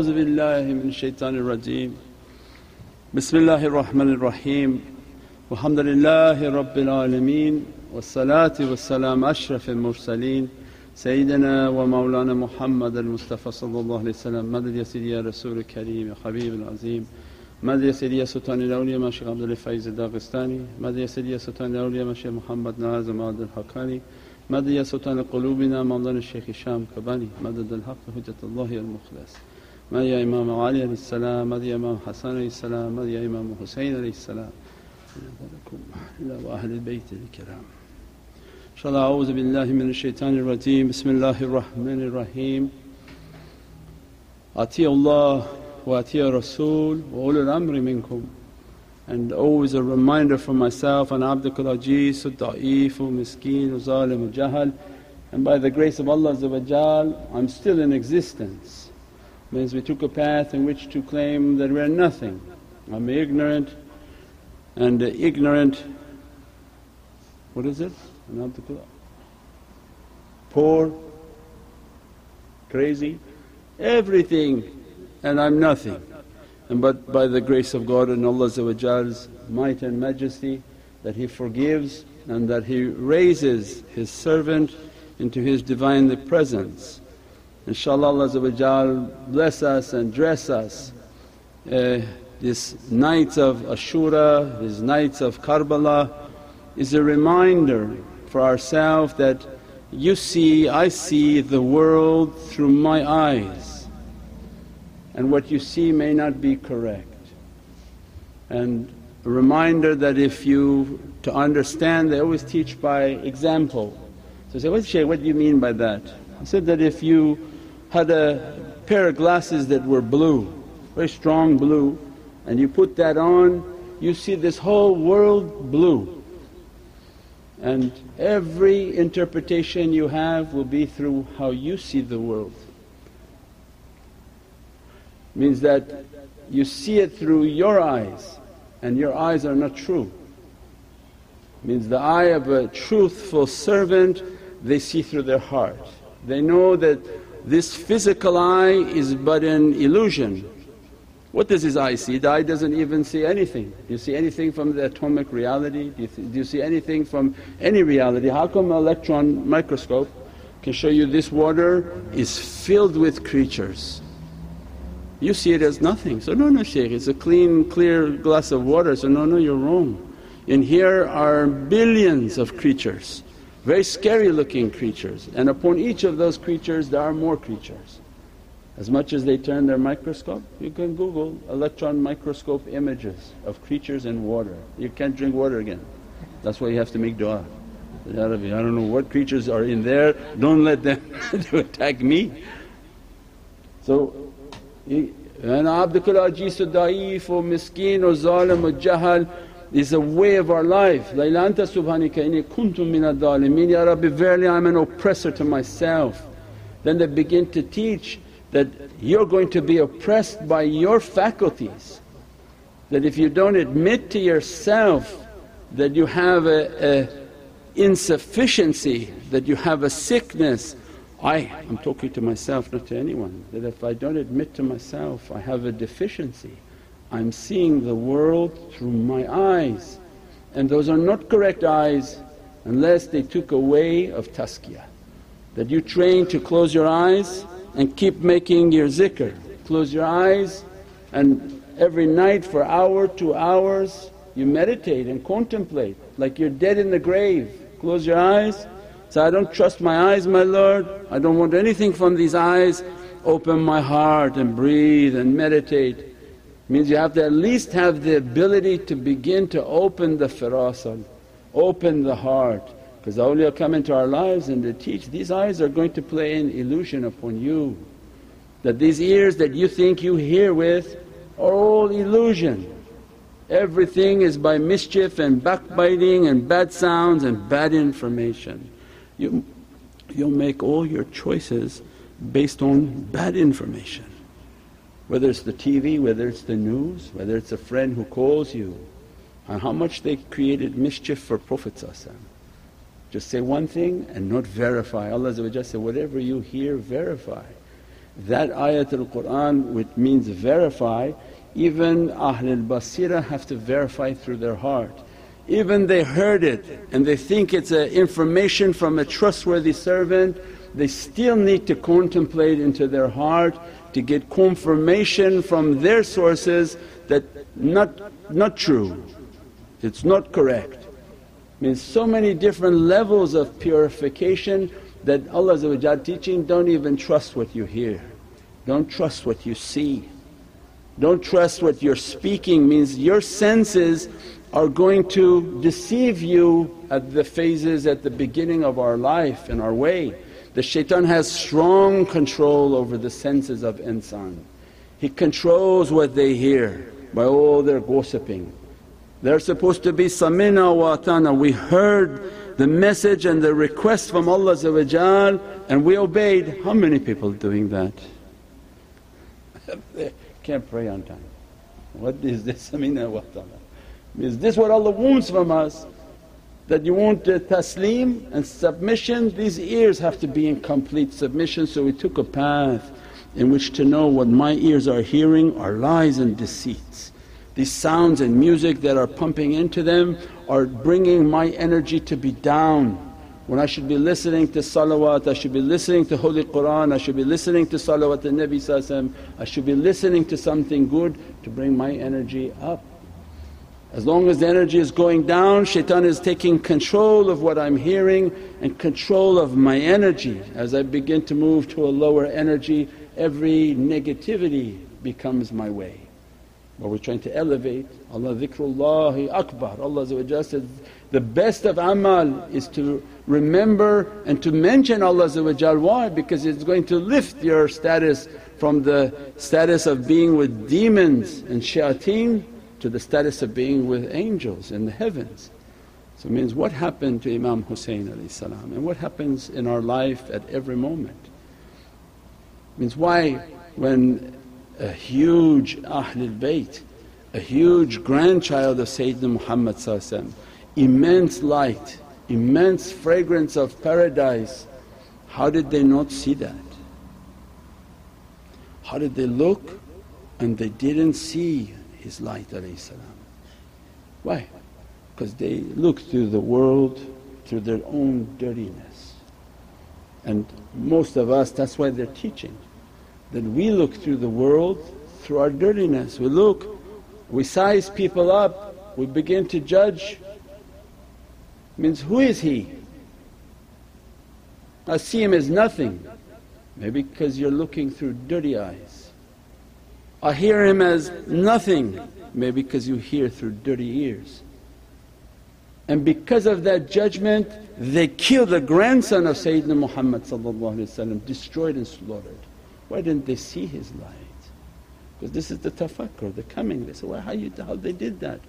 أعوذ بالله من الشيطان الرجيم. بسم الله الرحمن الرحيم. والحمد لله رب العالمين والصلاة والسلام أشرف المرسلين. سيدنا ومولانا محمد المصطفى صلى الله عليه وسلم. مدد يا سيدي يا رسول الكريم يا حبيب العظيم. مدد يا سيدي يا سلطان الأولياء مشيخ عبد الفيز الداغستاني. مدد يا سيدي يا سلطان الأولياء مشيخ محمد ناظم عبد الحقاني. مدد يا سلطان قلوبنا مولانا الشيخ هشام كبني مدد الحق حجة الله المخلص. مدد يا إمام علي عليه السلام مدد يا إمام حسن عليه السلام مدد يا إمام حسين عليه السلام إلى وأهل البيت الكرام إن شاء الله أعوذ بالله من الشيطان الرجيم بسم الله الرحمن الرحيم أطيعوا الله وأطيعوا الرسول وأولي الأمر منكم and always a reminder for myself and abdukal ajiz, da'ifu, miskeen, zalim, jahal and by the grace of Allah I'm still in existence. Means we took a path in which to claim that we are nothing. I'm ignorant and ignorant, what is it? Poor, crazy, everything and I'm nothing. And but by the grace of God and Allah's might and majesty that He forgives and that He raises His servant into His Divinely Presence. InshaAllah Allah bless us and dress us uh, this nights of Ashura, these nights of Karbala is a reminder for ourselves that you see, I see the world through my eyes and what you see may not be correct. And a reminder that if you to understand they always teach by example. So say, what Shaykh, what do you mean by that? I said that if you had a pair of glasses that were blue, very strong blue and you put that on you see this whole world blue and every interpretation you have will be through how you see the world means that you see it through your eyes and your eyes are not true. Means the eye of a truthful servant they see through their heart. They know that this physical eye is but an illusion. What does his eye see? The eye doesn't even see anything. Do you see anything from the atomic reality? Do you, do you see anything from any reality? How come an electron microscope can show you this water is filled with creatures? You see it as nothing. So, no, no shaykh, it's a clean clear glass of water. So, no, no you're wrong. In here are billions of creatures, very scary looking creatures and upon each of those creatures there are more creatures. As much as they turn their microscope, you can Google electron microscope images of creatures in water. You can't drink water again. That's why you have to make du'a. I don't know what creatures are in there, don't let them attack me. So da'if or miskeen or zalim or jahal is a way of our life. La anta subhanaka inni kuntum min ad-dhalimin Ya Rabbi verily I'm an oppressor to myself. Then they begin to teach that you're going to be oppressed by your faculties. That if you don't admit to yourself that you have a, a insufficiency, that you have a sickness, I, I'm talking to myself not to anyone, that if I don't admit to myself I have a deficiency, I'm seeing the world through my eyes and those are not correct eyes unless they took away of tazkiyah. That you train to close your eyes and keep making your zikr. Close your eyes and every night for hour, two hours you meditate and contemplate like you're dead in the grave. Close your eyes so I don't trust my eyes my Lord, I don't want anything from these eyes, open my heart and breathe and meditate. Means you have to at least have the ability to begin to open the firasat, open the heart because the awliya come into our lives and they teach, these eyes are going to play an illusion upon you. That these ears that you think you hear with are all illusion. Everything is by mischief and backbiting and bad sounds and bad information you, you'll make all your choices based on bad information. Whether it's the TV, whether it's the news, whether it's a friend who calls you, and how much they created mischief for Prophet Just say one thing and not verify. Allah said, whatever you hear verify. That ayatul Qur'an which means verify, even Ahlul Basira have to verify through their heart. Even they heard it and they think it's a information from a trustworthy servant, they still need to contemplate into their heart to get confirmation from their sources that not, not true, it's not correct. Means so many different levels of purification that Allah teaching, don't even trust what you hear, don't trust what you see. Don't trust what you're speaking means your senses are going to deceive you at the phases at the beginning of our life and our way. The shaitan has strong control over the senses of insan. He controls what they hear by all their gossiping. They're supposed to be samina wa atana, we heard the message and the request from Allah and we obeyed. How many people doing that? they can't pray on time. What is this samina wa atana? Is this what Allah wants from us? That you want uh, taslim and submission, these ears have to be in complete submission. So we took a path in which to know what my ears are hearing are lies and deceits. These sounds and music that are pumping into them are bringing my energy to be down. When I should be listening to salawat, I should be listening to Holy Qur'an, I should be listening to salawat al Nabi I should be listening to something good to bring my energy up. As long as the energy is going down, shaitan is taking control of what I'm hearing and control of my energy. As I begin to move to a lower energy, every negativity becomes my way. But we're trying to elevate, Allah dhikrullahi akbar. Allah says, the best of amal is to remember and to mention Allah why? Because it's going to lift your status from the status of being with demons and shayateen to the status of being with angels in the heavens. So it means what happened to Imam Husayn and what happens in our life at every moment. It Means why when a huge Ahlul Bayt, a huge grandchild of Sayyidina Muhammad immense light, immense fragrance of paradise, how did they not see that? How did they look and they didn't see his light Why? Because they look through the world through their own dirtiness. And most of us that's why they're teaching that we look through the world through our dirtiness. We look, we size people up, we begin to judge. Means who is he? I see him as nothing, maybe because you're looking through dirty eyes. I hear him as nothing, maybe because you hear through dirty ears. And because of that judgment they killed the grandson of Sayyidina Muhammad destroyed and slaughtered. Why didn't they see his light? Because this is the tafakkur, the coming. They said, well, how, you, how they did that?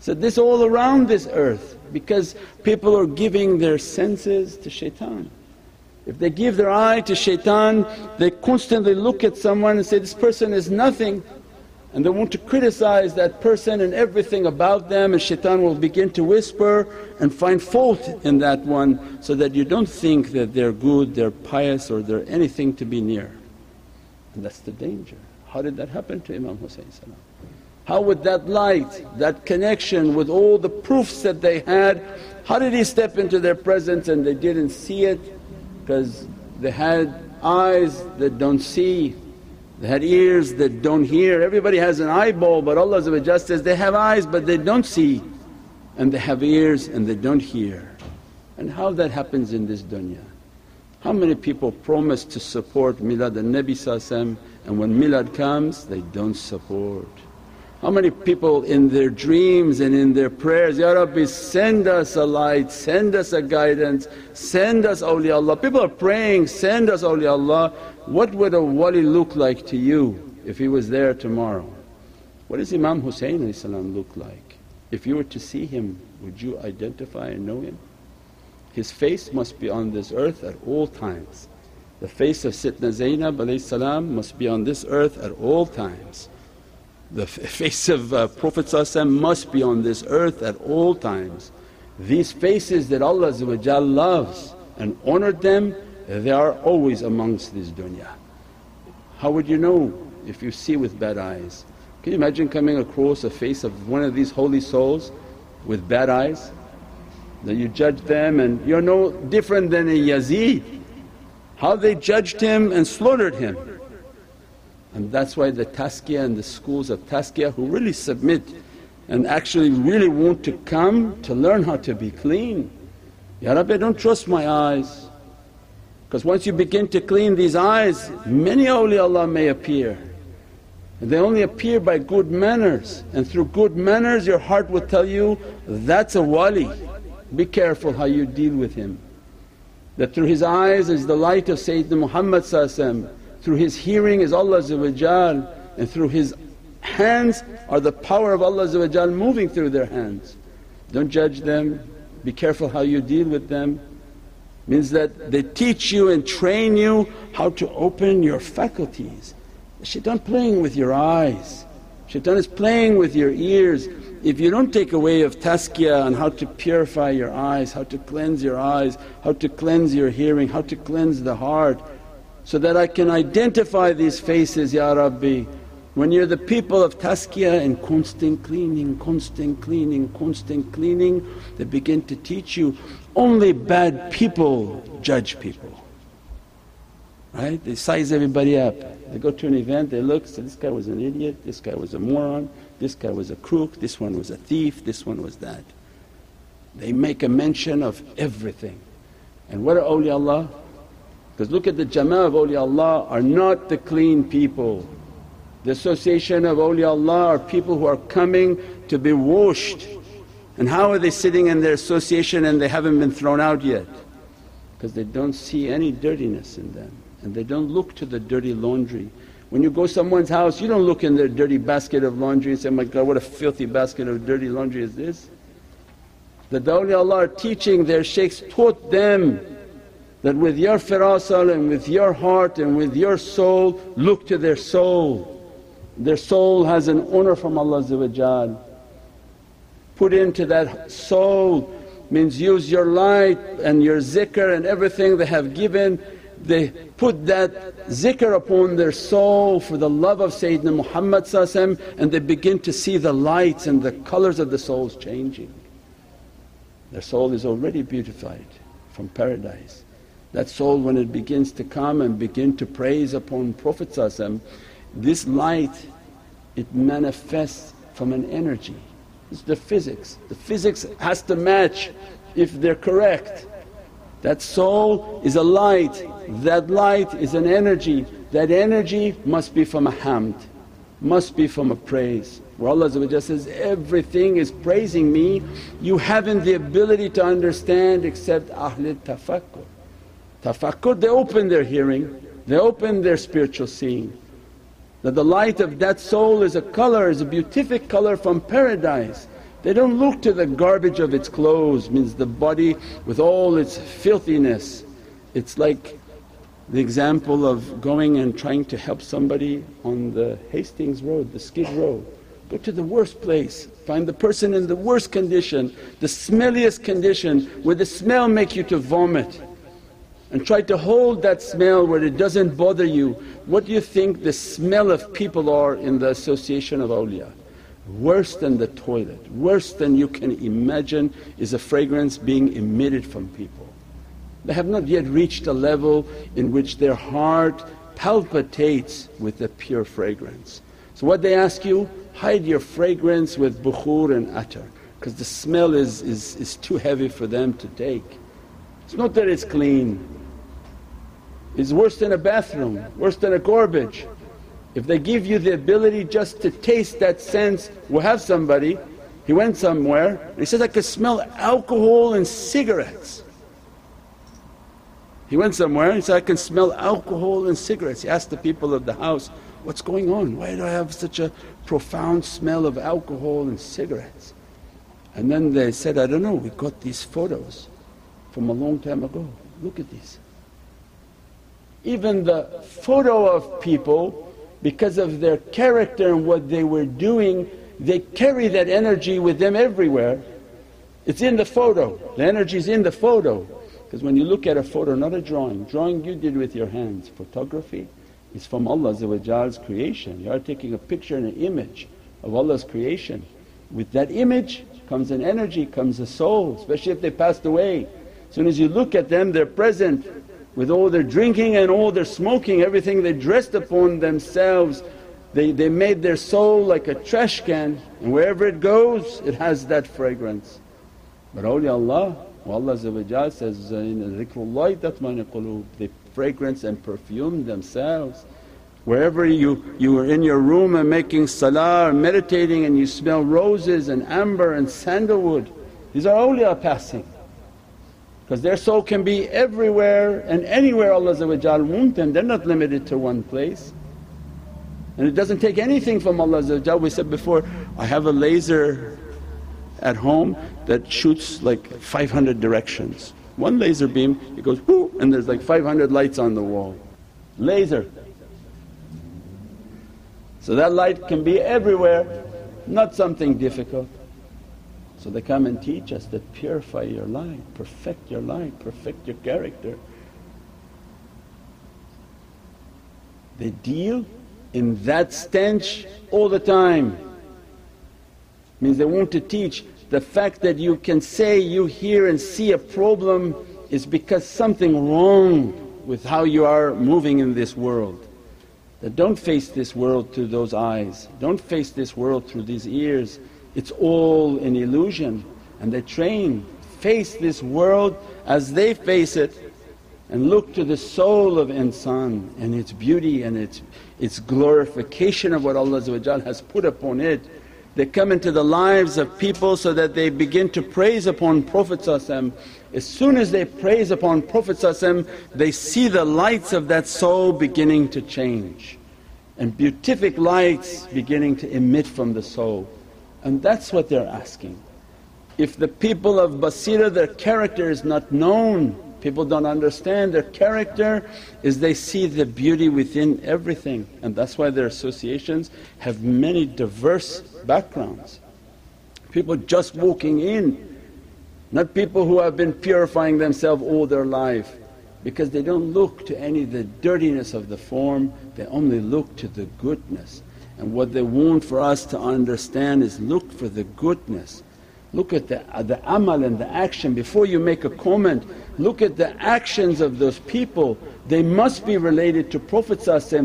So this all around this earth because people are giving their senses to shaitan. If they give their eye to shaitan, they constantly look at someone and say, this person is nothing and they want to criticize that person and everything about them and shaitan will begin to whisper and find fault in that one so that you don't think that they're good, they're pious or they're anything to be near. And that's the danger. How did that happen to Imam Husayn How would that light, that connection with all the proofs that they had, how did he step into their presence and they didn't see it because they had eyes that don't see, they had ears that don't hear. Everybody has an eyeball but Allah says, they have eyes but they don't see and they have ears and they don't hear. And how that happens in this dunya? How many people promise to support Milad al-Nabi and when Milad comes they don't support. How many people in their dreams and in their prayers, Ya Rabbi send us a light, send us a guidance, send us awliyaullah. People are praying, send us awliyaullah. What would a wali look like to you if he was there tomorrow? What does Imam Husayn look like? If you were to see him, would you identify and know him? His face must be on this earth at all times. The face of Sitna Zainab must be on this earth at all times. The face of uh, Prophet must be on this earth at all times. These faces that Allah loves and honoured them, they are always amongst this dunya. How would you know if you see with bad eyes? Can you imagine coming across a face of one of these holy souls with bad eyes? That you judge them and you're no different than a Yazid. How they judged him and slaughtered him. And that's why the tazkiyah and the schools of tazkiyah who really submit and actually really want to come to learn how to be clean. Ya Rabbi don't trust my eyes because once you begin to clean these eyes many awliyaullah may appear. And they only appear by good manners and through good manners your heart will tell you, that's a wali, be careful how you deal with him. That through his eyes is the light of Sayyidina Muhammad through his hearing is Allah and through his hands are the power of Allah moving through their hands. Don't judge them, be careful how you deal with them. Means that they teach you and train you how to open your faculties. Shaitan playing with your eyes, shaitan is playing with your ears. If you don't take away of tazkiyah on how to purify your eyes, how to cleanse your eyes, how to cleanse your hearing, how to cleanse the heart, so that I can identify these faces, Ya Rabbi. When you're the people of tazkiyah and constant cleaning, constant cleaning, constant cleaning, they begin to teach you only bad people judge people. Right? They size everybody up. They go to an event, they look, say, this guy was an idiot, this guy was a moron, this guy was a crook, this one was a thief, this one was that. They make a mention of everything. And what are awliyaullah? Because look at the jama'ah of awliyaullah are not the clean people. The association of awliyaullah are people who are coming to be washed. And how are they sitting in their association and they haven't been thrown out yet? Because they don't see any dirtiness in them and they don't look to the dirty laundry. When you go someone's house you don't look in their dirty basket of laundry and say, my God what a filthy basket of dirty laundry is this? The awliyaullah are teaching their shaykhs taught them that with your firasat and with your heart and with your soul look to their soul. Their soul has an honour from Allah Put into that soul means use your light and your zikr and everything they have given they put that zikr upon their soul for the love of Sayyidina Muhammad and they begin to see the lights and the colours of the souls changing. Their soul is already beautified from paradise. That soul when it begins to come and begin to praise upon Prophet this light it manifests from an energy. It's the physics. The physics has to match if they're correct. That soul is a light, that light is an energy, that energy must be from a hamd, must be from a praise. Where Allah says, everything is praising me, you haven't the ability to understand except ahlul tafakkur. Tafakkur they open their hearing, they open their spiritual seeing. That the light of that soul is a colour, is a beatific colour from paradise. They don't look to the garbage of its clothes, means the body with all its filthiness. It's like the example of going and trying to help somebody on the Hastings road, the skid row. Go to the worst place, find the person in the worst condition, the smelliest condition where the smell make you to vomit and try to hold that smell where it doesn't bother you. What do you think the smell of people are in the association of awliya? Worse than the toilet, worse than you can imagine is a fragrance being emitted from people. They have not yet reached a level in which their heart palpitates with the pure fragrance. So what they ask you, hide your fragrance with bukhur and attar because the smell is, is, is too heavy for them to take. It's not that it's clean, it's worse than a bathroom, worse than a garbage. If they give you the ability just to taste that sense, we'll have somebody, he went somewhere and he says, I could smell alcohol and cigarettes. He went somewhere he said, I can smell alcohol and cigarettes. He asked the people of the house, what's going on? Why do I have such a profound smell of alcohol and cigarettes? And then they said, I don't know, we got these photos from a long time ago, look at these. Even the photo of people because of their character and what they were doing, they carry that energy with them everywhere. It's in the photo, the energy is in the photo. Because when you look at a photo, not a drawing, drawing you did with your hands, photography is from Allah's creation. You are taking a picture and an image of Allah's creation. With that image comes an energy, comes a soul, especially if they passed away. As soon as you look at them they're present with all their drinking and all their smoking, everything they dressed upon themselves. They, they made their soul like a trash can and wherever it goes it has that fragrance. But awliyaullah, Allah says, in qulub, they fragrance and perfume themselves. Wherever you, you are in your room and making salah or meditating and you smell roses and amber and sandalwood, these are awliya passing. Because their soul can be everywhere and anywhere Allah want them, they're not limited to one place. And it doesn't take anything from Allah We said before, I have a laser at home that shoots like 500 directions. One laser beam it goes whoo and there's like 500 lights on the wall. Laser. So that light can be everywhere, not something difficult. So they come and teach us that purify your life, perfect your life, perfect your character. They deal in that stench all the time. Means they want to teach the fact that you can say you hear and see a problem is because something wrong with how you are moving in this world. That don't face this world through those eyes, don't face this world through these ears, it's all an illusion and they train, face this world as they face it and look to the soul of insan and its beauty and its, its glorification of what Allah has put upon it. They come into the lives of people so that they begin to praise upon Prophet as soon as they praise upon Prophet they see the lights of that soul beginning to change and beatific lights beginning to emit from the soul. And that's what they're asking. If the people of Basira their character is not known, people don't understand their character is they see the beauty within everything and that's why their associations have many diverse backgrounds. People just walking in not people who have been purifying themselves all their life because they don't look to any of the dirtiness of the form, they only look to the goodness. And what they want for us to understand is look for the goodness. Look at the, uh, the amal and the action before you make a comment. Look at the actions of those people. They must be related to Prophet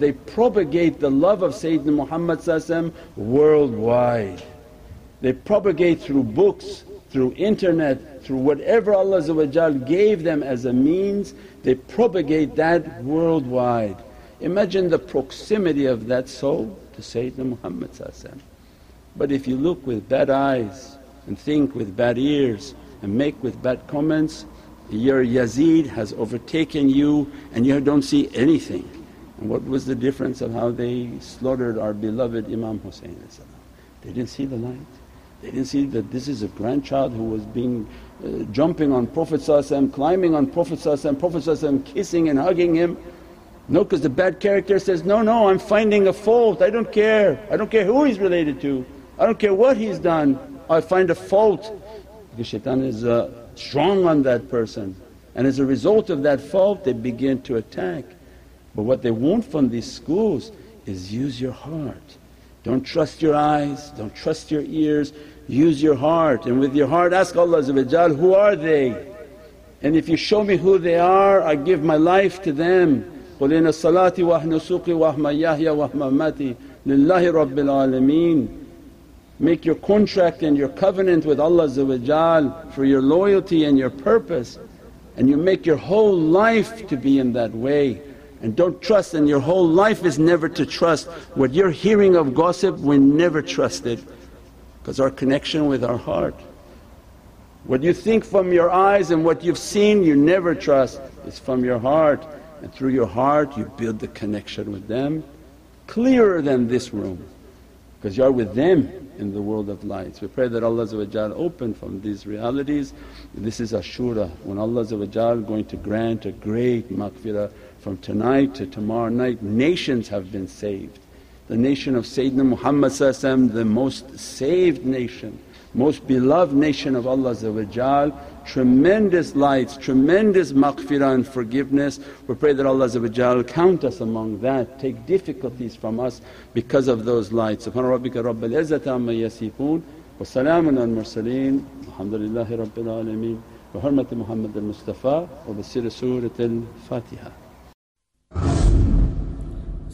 they propagate the love of Sayyidina Muhammad worldwide. They propagate through books, through internet, through whatever Allah gave them as a means, they propagate that worldwide. Imagine the proximity of that soul to Sayyidina Muhammad But if you look with bad eyes and think with bad ears and make with bad comments, your Yazid has overtaken you and you don't see anything. And what was the difference of how they slaughtered our beloved Imam Hussein They didn't see the light. They didn't see that this is a grandchild who was being uh, jumping on Prophet climbing on Prophet Prophet kissing and hugging him. No, because the bad character says, no, no I'm finding a fault, I don't care, I don't care who he's related to, I don't care what he's done, I find a fault. Because shaitan is uh, strong on that person and as a result of that fault they begin to attack. But what they want from these schools is use your heart. Don't trust your eyes, don't trust your ears, use your heart and with your heart ask Allah who are they? And if you show me who they are I give my life to them. قُلْ إِنَّ الصَّلَاةِ وَأَحْنُسُقِي وَأَحْمَيَّاهِيَ وَأَحْمَمَاتِي لِلَّهِ رَبِّ الْعَالَمِينَ Make your contract and your covenant with Allah for your loyalty and your purpose and you make your whole life to be in that way. And don't trust and your whole life is never to trust. What you're hearing of gossip we never trust it because our connection with our heart. What you think from your eyes and what you've seen you never trust is from your heart and through your heart you build the connection with them clearer than this room because you are with them in the world of lights. We pray that Allah open from these realities. This is Ashura when Allah going to grant a great maghfirah from tonight to tomorrow night nations have been saved the nation of Sayyidina Muhammad the most saved nation, most beloved nation of Allah tremendous lights, tremendous maghfirah and forgiveness. We pray that Allah count us among that, take difficulties from us because of those lights. Subhana rabbika rabbil izzati amma yasifoon wa salaamun al mursaleen alhamdulillahi rabbil alameen bi hurmati Muhammad al-Mustafa wa bi siri Surat al-Fatiha.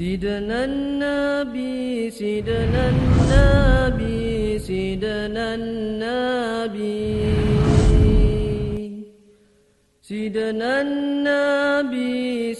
سيدنا النبي سيدنا النبي سيدنا النبي سيدنا النبي